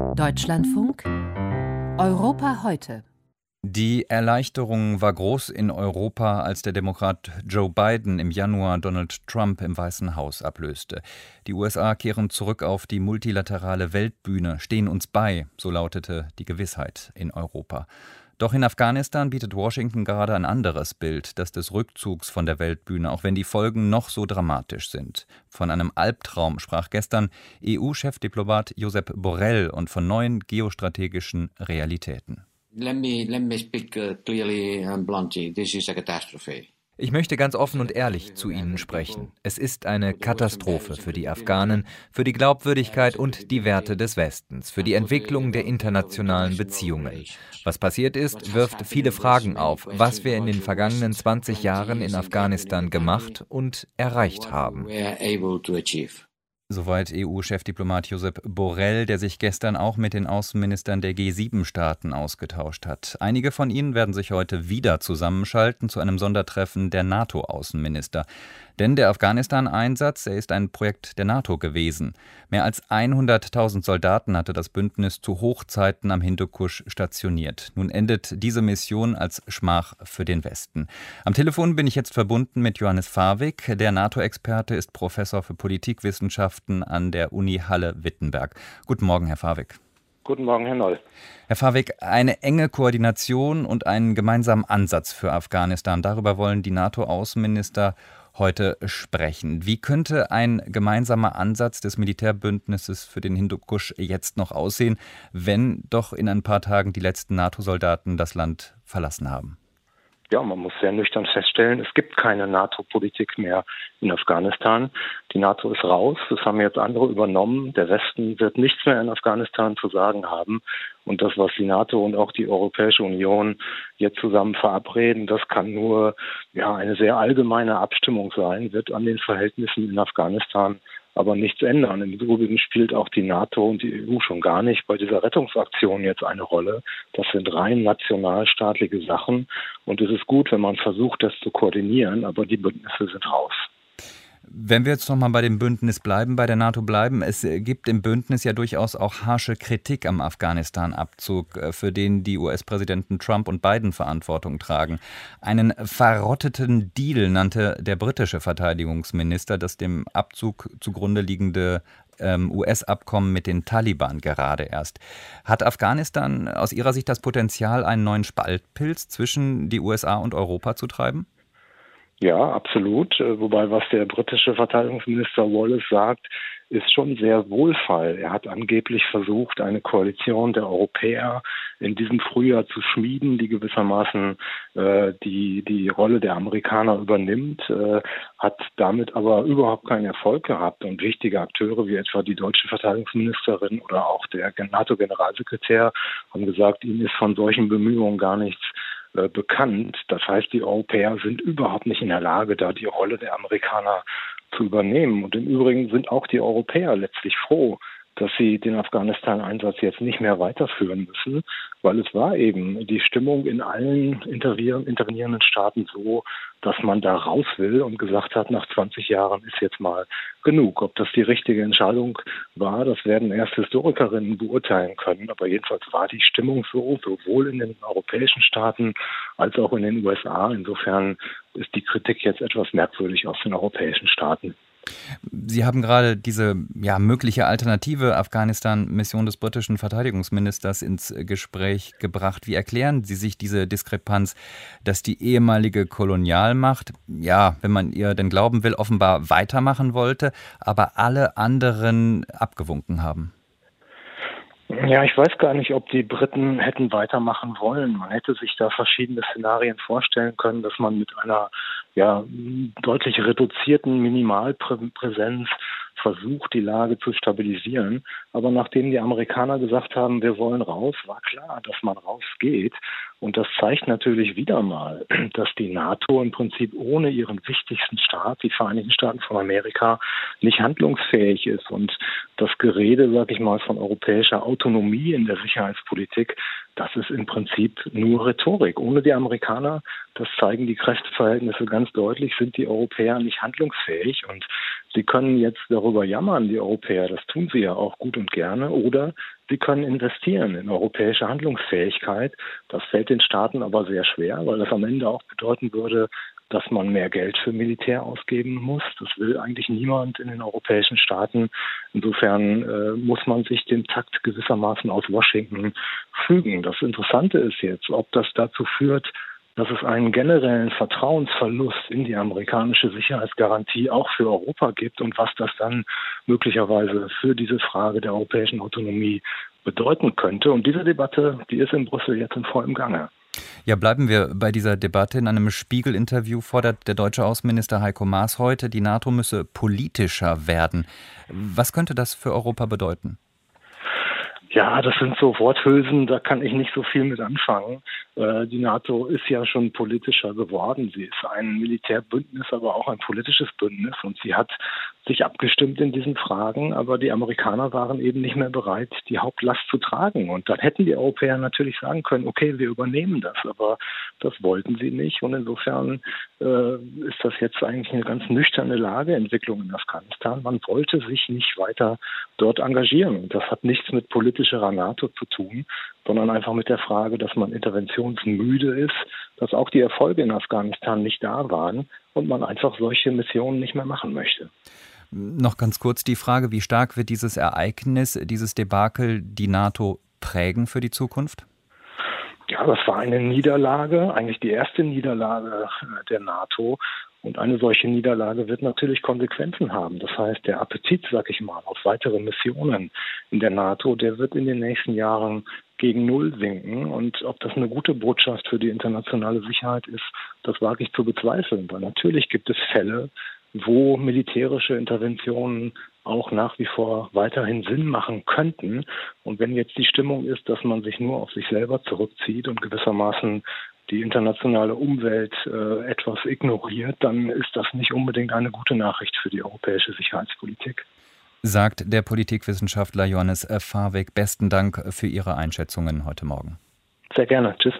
Deutschlandfunk Europa heute. Die Erleichterung war groß in Europa, als der Demokrat Joe Biden im Januar Donald Trump im Weißen Haus ablöste. Die USA kehren zurück auf die multilaterale Weltbühne, stehen uns bei, so lautete die Gewissheit in Europa. Doch in Afghanistan bietet Washington gerade ein anderes Bild, das des Rückzugs von der Weltbühne, auch wenn die Folgen noch so dramatisch sind. Von einem Albtraum sprach gestern EU-Chefdiplomat Josep Borrell und von neuen geostrategischen Realitäten. Let me, let me speak uh, clearly and bluntly. This is a catastrophe. Ich möchte ganz offen und ehrlich zu Ihnen sprechen. Es ist eine Katastrophe für die Afghanen, für die Glaubwürdigkeit und die Werte des Westens, für die Entwicklung der internationalen Beziehungen. Was passiert ist, wirft viele Fragen auf, was wir in den vergangenen 20 Jahren in Afghanistan gemacht und erreicht haben. Soweit EU-Chefdiplomat Josep Borrell, der sich gestern auch mit den Außenministern der G7-Staaten ausgetauscht hat. Einige von ihnen werden sich heute wieder zusammenschalten zu einem Sondertreffen der NATO-Außenminister. Denn der Afghanistan-Einsatz, er ist ein Projekt der NATO gewesen. Mehr als 100.000 Soldaten hatte das Bündnis zu Hochzeiten am Hindukusch stationiert. Nun endet diese Mission als Schmach für den Westen. Am Telefon bin ich jetzt verbunden mit Johannes Fawig. Der NATO-Experte ist Professor für Politikwissenschaften an der Uni Halle-Wittenberg. Guten Morgen, Herr Fawig. Guten Morgen, Herr Noll. Herr Fawig, eine enge Koordination und einen gemeinsamen Ansatz für Afghanistan. Darüber wollen die NATO-Außenminister heute sprechen. Wie könnte ein gemeinsamer Ansatz des Militärbündnisses für den Hindukusch jetzt noch aussehen, wenn doch in ein paar Tagen die letzten NATO-Soldaten das Land verlassen haben? Ja, man muss sehr nüchtern feststellen, es gibt keine NATO-Politik mehr in Afghanistan. Die NATO ist raus, das haben jetzt andere übernommen. Der Westen wird nichts mehr in Afghanistan zu sagen haben. Und das, was die NATO und auch die Europäische Union jetzt zusammen verabreden, das kann nur ja, eine sehr allgemeine Abstimmung sein, wird an den Verhältnissen in Afghanistan aber nichts ändern. Im Übrigen spielt auch die NATO und die EU schon gar nicht bei dieser Rettungsaktion jetzt eine Rolle. Das sind rein nationalstaatliche Sachen und es ist gut, wenn man versucht, das zu koordinieren, aber die Bündnisse sind raus. Wenn wir jetzt noch mal bei dem Bündnis bleiben, bei der NATO bleiben, es gibt im Bündnis ja durchaus auch harsche Kritik am Afghanistan-Abzug, äh, für den die US-Präsidenten Trump und Biden Verantwortung tragen. Einen verrotteten Deal nannte der britische Verteidigungsminister das dem Abzug zugrunde liegende ähm, US-Abkommen mit den Taliban gerade erst. Hat Afghanistan aus Ihrer Sicht das Potenzial, einen neuen Spaltpilz zwischen die USA und Europa zu treiben? Ja, absolut. Äh, wobei, was der britische Verteidigungsminister Wallace sagt, ist schon sehr wohlfall. Er hat angeblich versucht, eine Koalition der Europäer in diesem Frühjahr zu schmieden, die gewissermaßen äh, die, die Rolle der Amerikaner übernimmt, äh, hat damit aber überhaupt keinen Erfolg gehabt. Und wichtige Akteure wie etwa die deutsche Verteidigungsministerin oder auch der NATO-Generalsekretär haben gesagt, ihnen ist von solchen Bemühungen gar nichts äh, bekannt. Das heißt, die Europäer sind überhaupt nicht in der Lage, da die Rolle der Amerikaner zu übernehmen. Und im Übrigen sind auch die Europäer letztlich froh, dass sie den Afghanistan-Einsatz jetzt nicht mehr weiterführen müssen, weil es war eben die Stimmung in allen intervenierenden Staaten so, dass man da raus will und gesagt hat, nach 20 Jahren ist jetzt mal genug. Ob das die richtige Entscheidung war, das werden erst Historikerinnen beurteilen können. Aber jedenfalls war die Stimmung so, sowohl in den europäischen Staaten als auch in den USA. Insofern ist die Kritik jetzt etwas merkwürdig aus den europäischen Staaten. Sie haben gerade diese ja, mögliche alternative Afghanistan-Mission des britischen Verteidigungsministers ins Gespräch gebracht. Wie erklären Sie sich diese Diskrepanz, dass die ehemalige Kolonialmacht, ja, wenn man ihr denn glauben will, offenbar weitermachen wollte, aber alle anderen abgewunken haben? Ja, ich weiß gar nicht, ob die Briten hätten weitermachen wollen. Man hätte sich da verschiedene Szenarien vorstellen können, dass man mit einer ja, deutlich reduzierten Minimalpräsenz versucht, die Lage zu stabilisieren. Aber nachdem die Amerikaner gesagt haben, wir wollen raus, war klar, dass man rausgeht. Und das zeigt natürlich wieder mal, dass die NATO im Prinzip ohne ihren wichtigsten Staat, die Vereinigten Staaten von Amerika, nicht handlungsfähig ist. Und das Gerede, sag ich mal, von europäischer Autonomie in der Sicherheitspolitik, das ist im Prinzip nur Rhetorik. Ohne die Amerikaner, das zeigen die Kräfteverhältnisse ganz deutlich, sind die Europäer nicht handlungsfähig. Und Sie können jetzt darüber jammern, die Europäer, das tun sie ja auch gut und gerne, oder sie können investieren in europäische Handlungsfähigkeit. Das fällt den Staaten aber sehr schwer, weil das am Ende auch bedeuten würde, dass man mehr Geld für Militär ausgeben muss. Das will eigentlich niemand in den europäischen Staaten. Insofern äh, muss man sich dem Takt gewissermaßen aus Washington fügen. Das Interessante ist jetzt, ob das dazu führt, dass es einen generellen Vertrauensverlust in die amerikanische Sicherheitsgarantie auch für Europa gibt und was das dann möglicherweise für diese Frage der europäischen Autonomie bedeuten könnte. Und diese Debatte, die ist in Brüssel jetzt in vollem Gange. Ja, bleiben wir bei dieser Debatte. In einem Spiegel-Interview fordert der deutsche Außenminister Heiko Maas heute, die NATO müsse politischer werden. Was könnte das für Europa bedeuten? Ja, das sind so Worthülsen, da kann ich nicht so viel mit anfangen. Äh, die NATO ist ja schon politischer geworden. Sie ist ein Militärbündnis, aber auch ein politisches Bündnis und sie hat sich abgestimmt in diesen Fragen, aber die Amerikaner waren eben nicht mehr bereit, die Hauptlast zu tragen. Und dann hätten die Europäer natürlich sagen können, okay, wir übernehmen das, aber das wollten sie nicht. Und insofern äh, ist das jetzt eigentlich eine ganz nüchterne Lageentwicklung in Afghanistan. Man wollte sich nicht weiter dort engagieren. Und das hat nichts mit politischer NATO zu tun, sondern einfach mit der Frage, dass man interventionsmüde ist, dass auch die Erfolge in Afghanistan nicht da waren und man einfach solche Missionen nicht mehr machen möchte. Noch ganz kurz die Frage, wie stark wird dieses Ereignis, dieses Debakel die NATO prägen für die Zukunft? Ja, das war eine Niederlage, eigentlich die erste Niederlage der NATO. Und eine solche Niederlage wird natürlich Konsequenzen haben. Das heißt, der Appetit, sag ich mal, auf weitere Missionen in der NATO, der wird in den nächsten Jahren gegen Null sinken. Und ob das eine gute Botschaft für die internationale Sicherheit ist, das wage ich zu bezweifeln. Weil natürlich gibt es Fälle, wo militärische Interventionen auch nach wie vor weiterhin Sinn machen könnten. Und wenn jetzt die Stimmung ist, dass man sich nur auf sich selber zurückzieht und gewissermaßen die internationale Umwelt äh, etwas ignoriert, dann ist das nicht unbedingt eine gute Nachricht für die europäische Sicherheitspolitik. Sagt der Politikwissenschaftler Johannes Fahrweg. Besten Dank für Ihre Einschätzungen heute Morgen. Sehr gerne. Tschüss.